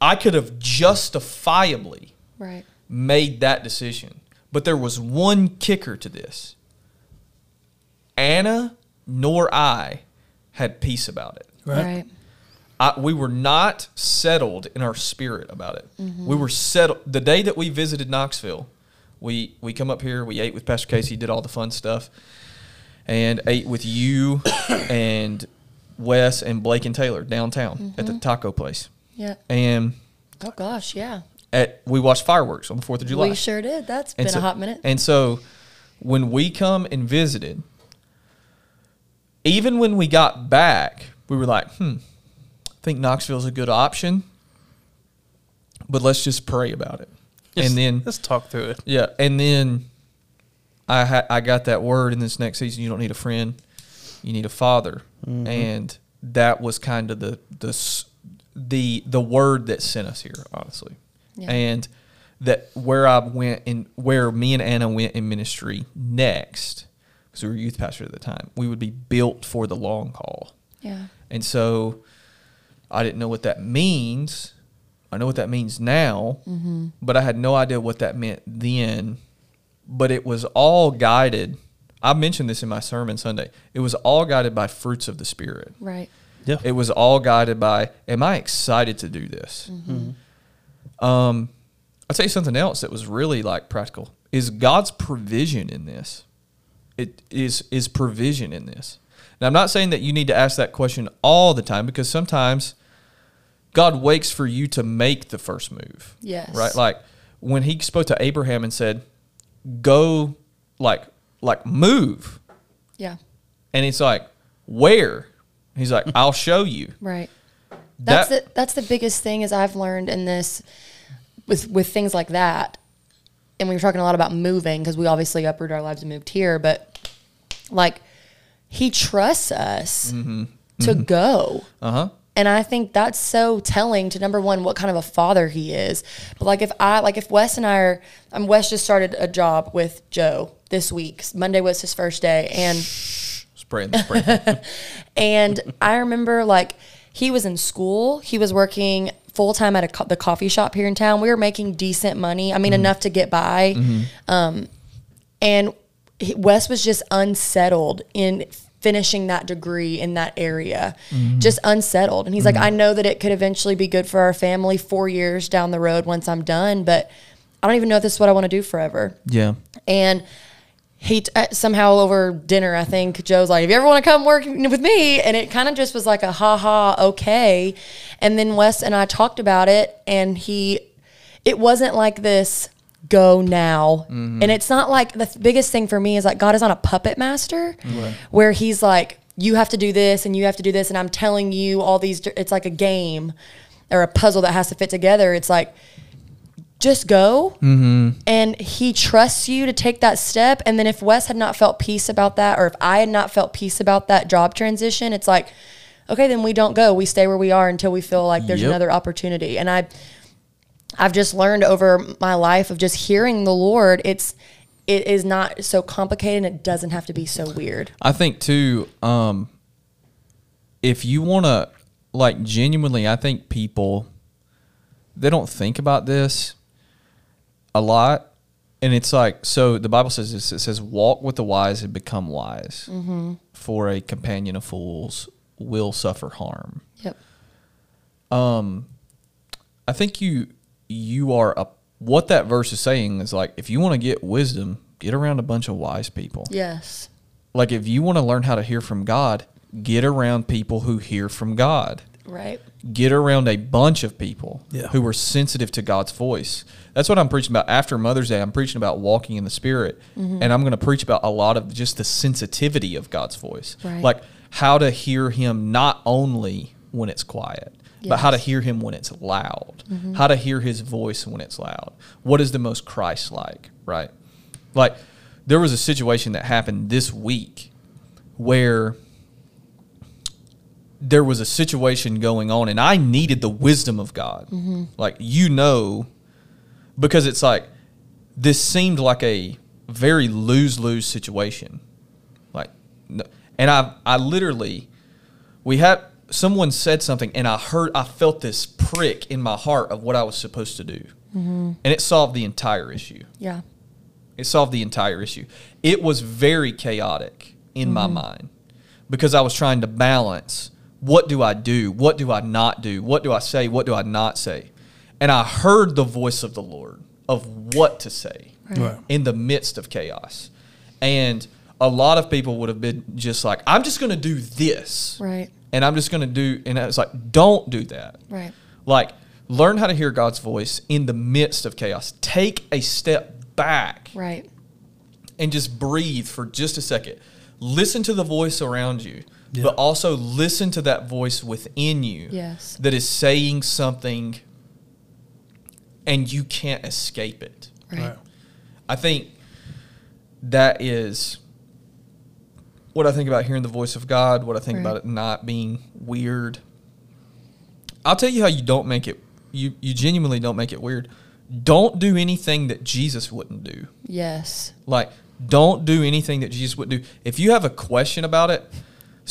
I could have justifiably Right. made that decision. But there was one kicker to this. Anna nor I had peace about it. Right. Right. I, we were not settled in our spirit about it. Mm-hmm. We were settled the day that we visited Knoxville. We we come up here. We ate with Pastor Casey, did all the fun stuff, and ate with you and Wes and Blake and Taylor downtown at the mm-hmm. taco place. Yeah. And Oh gosh, yeah. at we watched fireworks on the Fourth of July. We sure did. That's And been so- a hot minute. And so when we come and visited, even when we got back, we were like, hmm, I think Knoxville's a good option, but let's just pray about it. Just- and then, let's talk through it. yeah, and then I ha- I got that word in this next season. You don't need a friend, you need a father, and that was kind of the the the the word that sent us here, honestly, Yeah. and that where I went and where me and Anna went in ministry next, because we were youth pastor at the time, we would be built for the long haul. Yeah. And so I didn't know what that means. I know what that means now, mm-hmm. but I had no idea what that meant then. But it was all guided. I mentioned this in my sermon Sunday. It was all guided by fruits of the Spirit. Right. Yeah. It was all guided by, am I excited to do this? Mm-hmm. Mm-hmm. Um, I'll tell you something else that was really like practical is God's provision in this. It is is provision in this. Now I'm not saying that you need to ask that question all the time because sometimes God waits for you to make the first move. Yes. Right? Like when he spoke to Abraham and said, "Go like like move." Yeah. And it's like, "Where?" He's like, "I'll show you." Right. That's That- the that's the biggest thing is I've learned in this with with things like that. And we were talking a lot about moving because we obviously uprooted our lives and moved here, but like he trusts us to go. Uh-huh. And I think that's so telling to number one, what kind of a father he is. But like if I like if Wes and I are um Wes just started a job with Joe this week. Monday was his first day and Spraying the spray. and I remember like he was in school. He was working full time at a co- the coffee shop here in town. We were making decent money. I mean, mm-hmm. enough to get by. Mm-hmm. Um, and Wes was just unsettled in finishing that degree in that area, mm-hmm. just unsettled. And he's like, I know that it could eventually be good for our family four years down the road once I'm done, but I don't even know if this is what I want to do forever yeah. and he t- uh, somehow over dinner i think joe's like if you ever want to come work with me? And it kind of just was like a ha ha okay. And then wes and i talked about it and he it wasn't like this go now. And it's not like the th- biggest thing for me is like god is not a puppet master where he's like you have to do this and you have to do this and i'm telling you all these it's like a game or a puzzle that has to fit together. It's like just go and he trusts you to take that step. And then if wes had not felt peace about that or if i had not felt peace about that job transition it's like okay then we don't go. We stay where we are until we feel like there's Yep. another opportunity. And i i've just learned over my life of just hearing the lord it's it is not so complicated and it doesn't have to be so weird. I think too, um, if you want to, like, genuinely, I think people they don't think about this a lot, and it's like so. The Bible says this: it says, "Walk with the wise and become wise, for a companion of fools will suffer harm." yep Um, I think you you are a what that verse is saying is like if you want to get wisdom, get around a bunch of wise people. yes like if you want to learn how to hear from God, get around people who hear from God. right Get around a bunch of people Yeah. who are sensitive to God's voice. That's what I'm preaching about after Mother's Day. I'm preaching about walking in the Spirit, mm-hmm. and I'm going to preach about a lot of just the sensitivity of God's voice, Right. like how to hear Him not only when it's quiet, but how to hear Him when it's loud, mm-hmm. how to hear His voice when it's loud. What is the most Christ-like, right? Like there was a situation that happened this week where there was a situation going on and I needed the wisdom of God. Mm-hmm. Like, you know, because it's like, this seemed like a very lose lose situation. Like, and I, I literally, we had, someone said something and I heard, I felt this prick in my heart of what I was supposed to do. Mm-hmm. And it solved the entire issue. Yeah. It solved the entire issue. It was very chaotic in my mm-hmm. mind because I was trying to balance what do I do? What do I not do? What do I say? What do I not say? And I heard the voice of the Lord of what to say Right. in the midst of chaos. And a lot of people would have been just like, I'm just going to do this. Right. And I'm just going to do, and it's like, don't do that. Right. Like, learn how to hear God's voice in the midst of chaos. Take a step back Right. and just breathe for just a second. Listen to the voice around you, Yeah. but also listen to that voice within you Yes. that is saying something and you can't escape it. Right. I think that is what I think about hearing the voice of God, what I think Right. about it not being weird. I'll tell you how you don't make it you you genuinely don't make it weird. Don't do anything that Jesus wouldn't do. Yes. Like don't do anything that Jesus would do. If you have a question about it,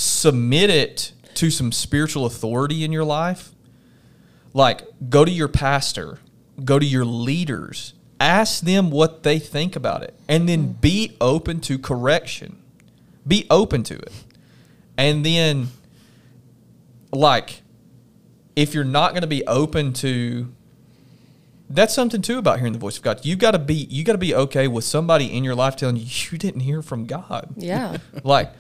submit it to some spiritual authority in your life. Like go to your pastor, go to your leaders, ask them what they think about it, and then mm-hmm. be open to correction. Be open to it. And then like if you're not going to be open to that's something too about hearing the voice of God. You got to be you got to be okay with somebody in your life telling you you didn't hear from God. Yeah. Like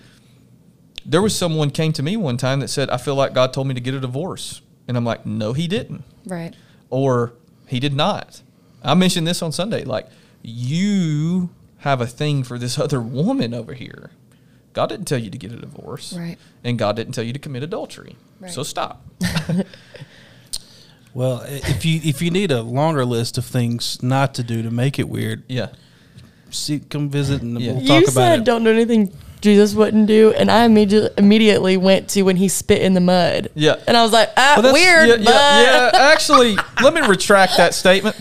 there was someone came to me one time that said I feel like God told me to get a divorce. And I'm like, "No, he didn't." right. Or he did not. I mentioned this on Sunday like you have a thing for this other woman over here. God didn't tell you to get a divorce. Right. And God didn't tell you to commit adultery. Right. So stop. Well, if you if you need a longer list of things not to do to make it weird, Yeah. see, come visit and Yeah. we'll you talk about said it. don't do anything Jesus wouldn't do, and I immediately immediately went to when he spit in the mud. Yeah. And I was like, ah, Well, weird, Yeah, but yeah, yeah. Actually, let me retract that statement.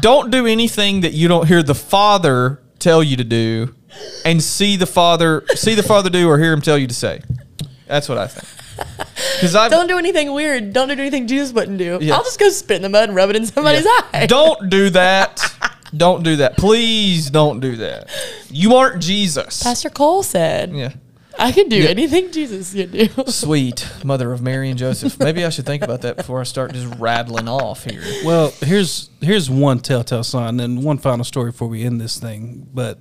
Don't do anything that you don't hear the Father tell you to do, and see the Father see the Father do or hear Him tell you to say. That's what I think. Because I don't do anything weird. Don't do anything Jesus wouldn't do. Yeah. I'll just go spit in the mud and rub it in somebody's eye. Don't do that. Don't do that. Please don't do that. You aren't Jesus. Pastor Cole said, Yeah. I can do Yeah. anything Jesus can do. Sweet mother of Mary and Joseph. Maybe I should think about that before I start just rattling off here. Well, here's here's one telltale sign, and one final story before we end this thing. But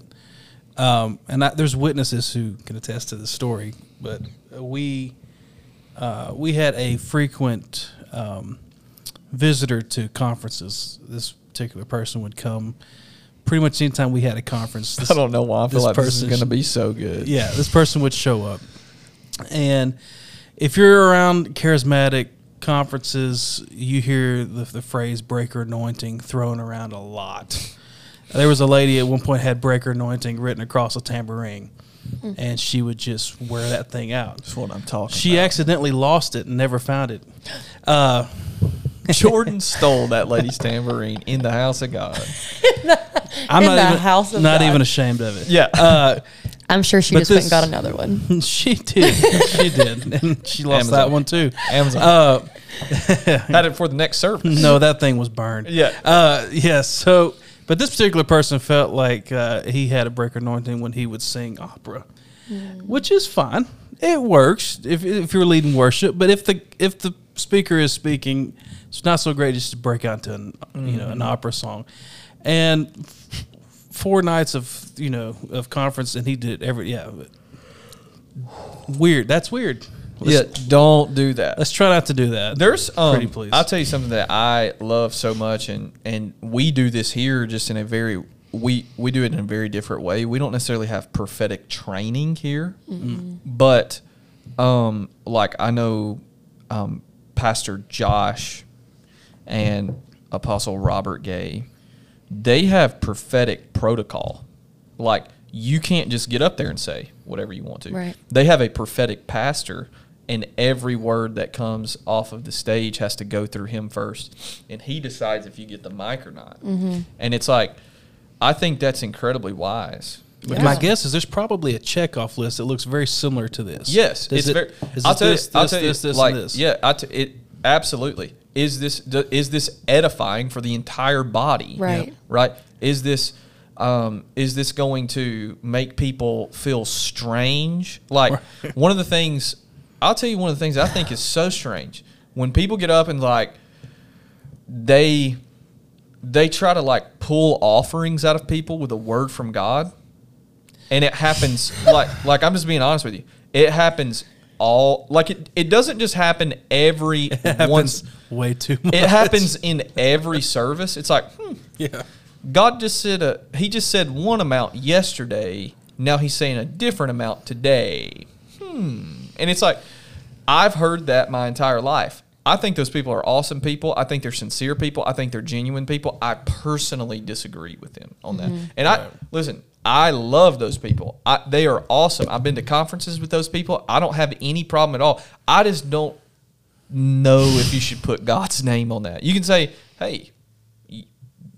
um, and I, there's witnesses who can attest to this story. But we uh, we had a frequent um, visitor to conferences. This particular person would come pretty much anytime we had a conference. This- I don't know why I feel this like this is going to be so good. yeah, this person would show up. And if you're around charismatic conferences, you hear the, the phrase breaker anointing thrown around a lot. There was a lady at one point had breaker anointing written across a tambourine, and she would just wear that thing out. That's what I'm talking She about. accidentally lost it and never found it. Uh, Jordan stole that lady's tambourine in the house of God. I'm In not the even, house of not God. even ashamed of it. Yeah. Uh, I'm sure she But just went and this- got another one. she did. She did. And she lost Amazon. that one too. Amazon. Uh, Had it for the next service. no, that thing was burned. Yeah. Uh, yeah. So, but this particular person felt like uh, he had a breaker anointing when he would sing opera, which is fine. It works if if you're leading worship. But if the if the speaker is speaking, it's not so great just to break out to an you know an opera song, and f- four nights of you know of conference, and he did every yeah. but- Weird. That's weird. Yeah, Let's, don't do that. let's try not to do that. There's um, Pretty please. I'll tell you something that I love so much, and and we do this here just in a very we we do it in a very different way. We don't necessarily have prophetic training here, but um, like I know um, Pastor Josh and Apostle Robert Gay, they have prophetic protocol. Like you can't just get up there and say whatever you want to. Right. They have a prophetic pastor and every word that comes off of the stage has to go through him first, and he decides if you get the mic or not. Mm-hmm. And it's like, I think that's incredibly wise. But My guess is there's probably a checkoff list that looks very similar to this. Yes, Is it's it, very. is I'll it tell this, you, I'll this, tell you, this, this, like, this? yeah, I t- it absolutely is this d- is this edifying for the entire body, Right. Yep. Right? Is this um, is this going to make people feel strange? Like one of the things I'll tell you, one of the things I think is so strange when people get up and like they they try to like pull offerings out of people with a word from God and it happens like like I'm just being honest with you. It happens all like it, it doesn't just happen every It happens once. way too much. It happens in every service. It's like hmm, Yeah. God just said a he just said one amount yesterday. Now he's saying a different amount today. Hmm. And it's like I've heard that my entire life. I think those people are awesome people. I think they're sincere people. I think they're genuine people. I personally disagree with them on that. And I listen, I love those people. I, they are awesome. I've been to conferences with those people. I don't have any problem at all. I just don't know if you should put God's name on that. You can say, "Hey,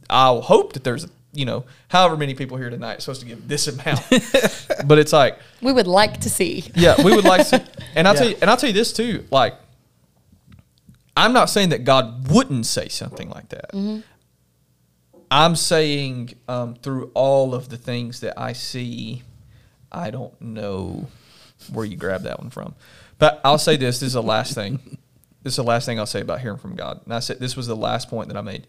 I'll hope that there's, you know, however many people here tonight supposed to give this amount." but it's like, We would like to see. yeah, we would like to. And I'll tell you, and I'll tell you this too. Like, I'm not saying that God wouldn't say something like that. Mm-hmm. I'm saying um, through all of the things that I see, I don't know where you grab that one from. But I'll say this: this is the last thing. This is the last thing I'll say about hearing from God. And I said this was the last point that I made.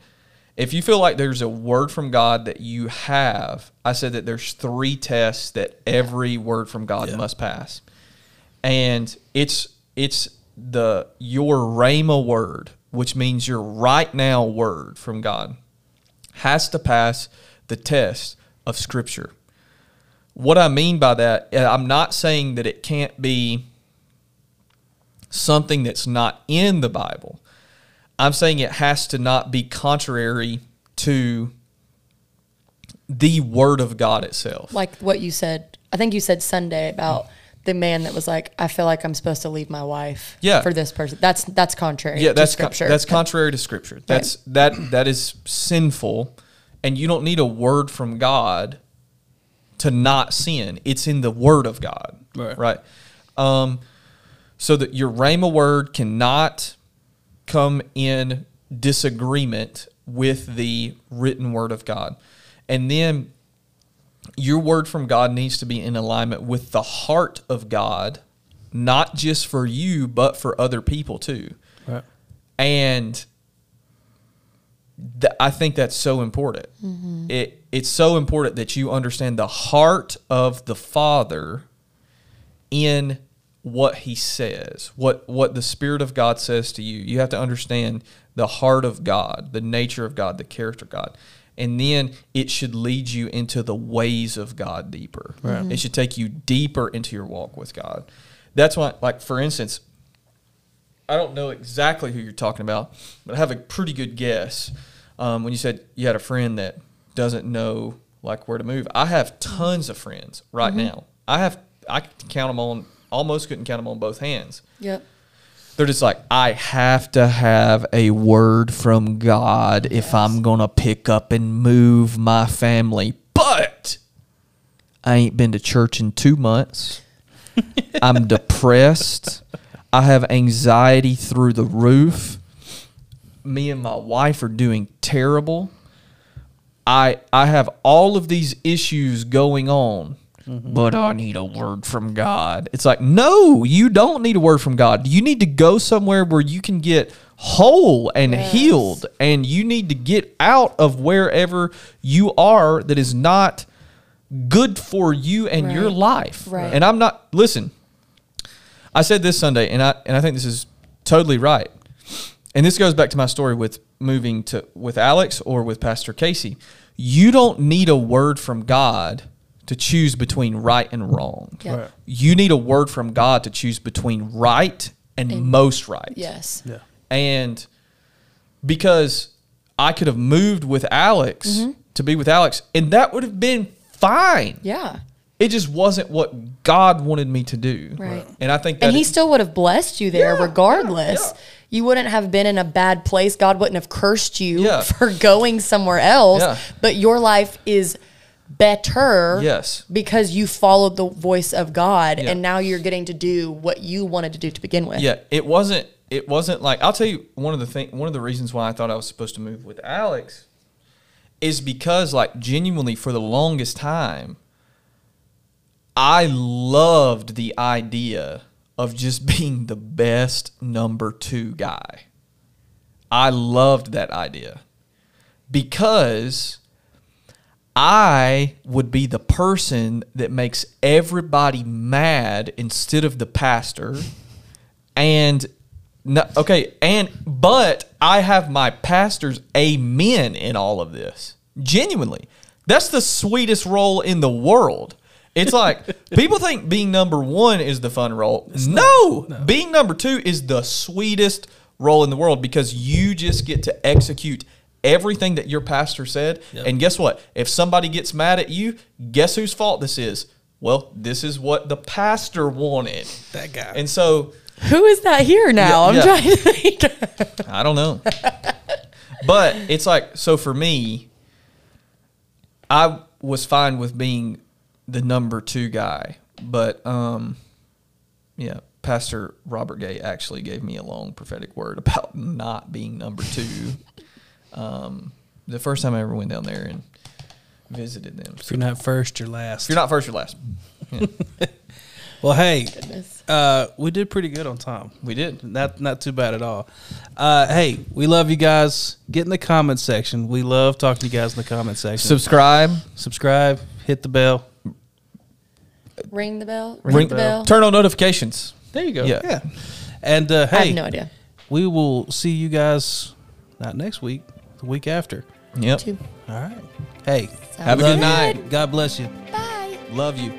If you feel like there's a word from God that you have, I said that there's three tests that every word from God Yeah. must pass, and it's it's the your rhema word, which means your right now word from God, has to pass the test of Scripture. What I mean by that, I'm not saying that it can't be something that's not in the Bible. I'm saying it has to not be contrary to the Word of God itself. Like what you said. I think you said Sunday about the man that was like, I feel like I'm supposed to leave my wife Yeah. for this person. That's that's contrary yeah, to that's con- scripture. that's contrary to Scripture. That's that that is sinful, and you don't need a word from God to not sin. It's in the Word of God, Right. Right. Um, so that your rhema word cannot come in disagreement with the written word of God, and then your word from God needs to be in alignment with the heart of God, not just for you, but for other people too. Right. And th- I think that's so important. Mm-hmm. It it's so important that you understand the heart of the Father in what He says, what what the Spirit of God says to you. You have to understand the heart of God, the nature of God, the character of God. And then it should lead you into the ways of God deeper. Right. It should take you deeper into your walk with God. That's why, like for instance, I don't know exactly who you're talking about, but I have a pretty good guess. Um, when you said you had a friend that doesn't know like where to move, I have tons of friends right now. I have I can count them on almost couldn't count them on both hands. Yep. They're just like I have to have a word from God if I'm gonna pick up and move my family, but I ain't been to church in two months. I'm depressed. I have anxiety through the roof. Me and my wife are doing terrible. I I have all of these issues going on, Mm-hmm. but I need a word from God. It's like, no, you don't need a word from God. You need to go somewhere where you can get whole and Yes. healed, and you need to get out of wherever you are that is not good for you and your life. Right. And I'm not listen. I said this Sunday, and I and I think this is totally right. And this goes back to my story with moving to with Alex or with Pastor Casey. You don't need a word from God to choose between right and wrong. Yeah. Right. You need a word from God to choose between right and, And- most right. Yes. Yeah. And because I could have moved with Alex Mm-hmm. to be with Alex, and that would have been fine. Yeah. it just wasn't what God wanted me to do. Right. And I think that and he it- still would have blessed you there Yeah, regardless. yeah, yeah. You wouldn't have been in a bad place. God wouldn't have cursed you Yeah. for going somewhere else. Yeah. But your life is better Yes. because you followed the voice of God Yeah. and now you're getting to do what you wanted to do to begin with. Yeah, it wasn't. It wasn't like I'll tell you one of the thing. One of the reasons why I thought I was supposed to move with Alex is because, like, genuinely for the longest time, I loved the idea of just being the best number two guy. I loved that idea because I would be the person that makes everybody mad instead of the pastor. And no, okay, and but I have my pastor's amen in all of this. Genuinely. That's the sweetest role in the world. It's like people think being number 1 is the fun role. No, being number 2 is the sweetest role in the world because you just get to execute everything that your pastor said. And guess what? If somebody gets mad at you, guess whose fault this is? Well, this is what the pastor wanted. That guy. And so Who is that here now? Yeah, I'm yeah. trying to think. I don't know. but it's like so for me, I was fine with being the number two guy. But um yeah, Pastor Robert Gay actually gave me a long prophetic word about not being number two. Um the first time I ever went down there and visited them. if you're not first, you're last. If you're not first, you're last. well, hey, uh, we did pretty good on time. We did. Not not too bad at all. Uh, hey, we love you guys. Get in the comment section. We love talking to you guys in the comment section. Subscribe. Subscribe, hit the bell. Ring the bell. Ring Ring the bell. Turn on notifications. There you go. Yeah. Yeah. And uh, I hey, have no idea. we will see you guys not next week, the week after. Yep. Two. All right. Hey, Have a good night. God bless you. Bye. Love you.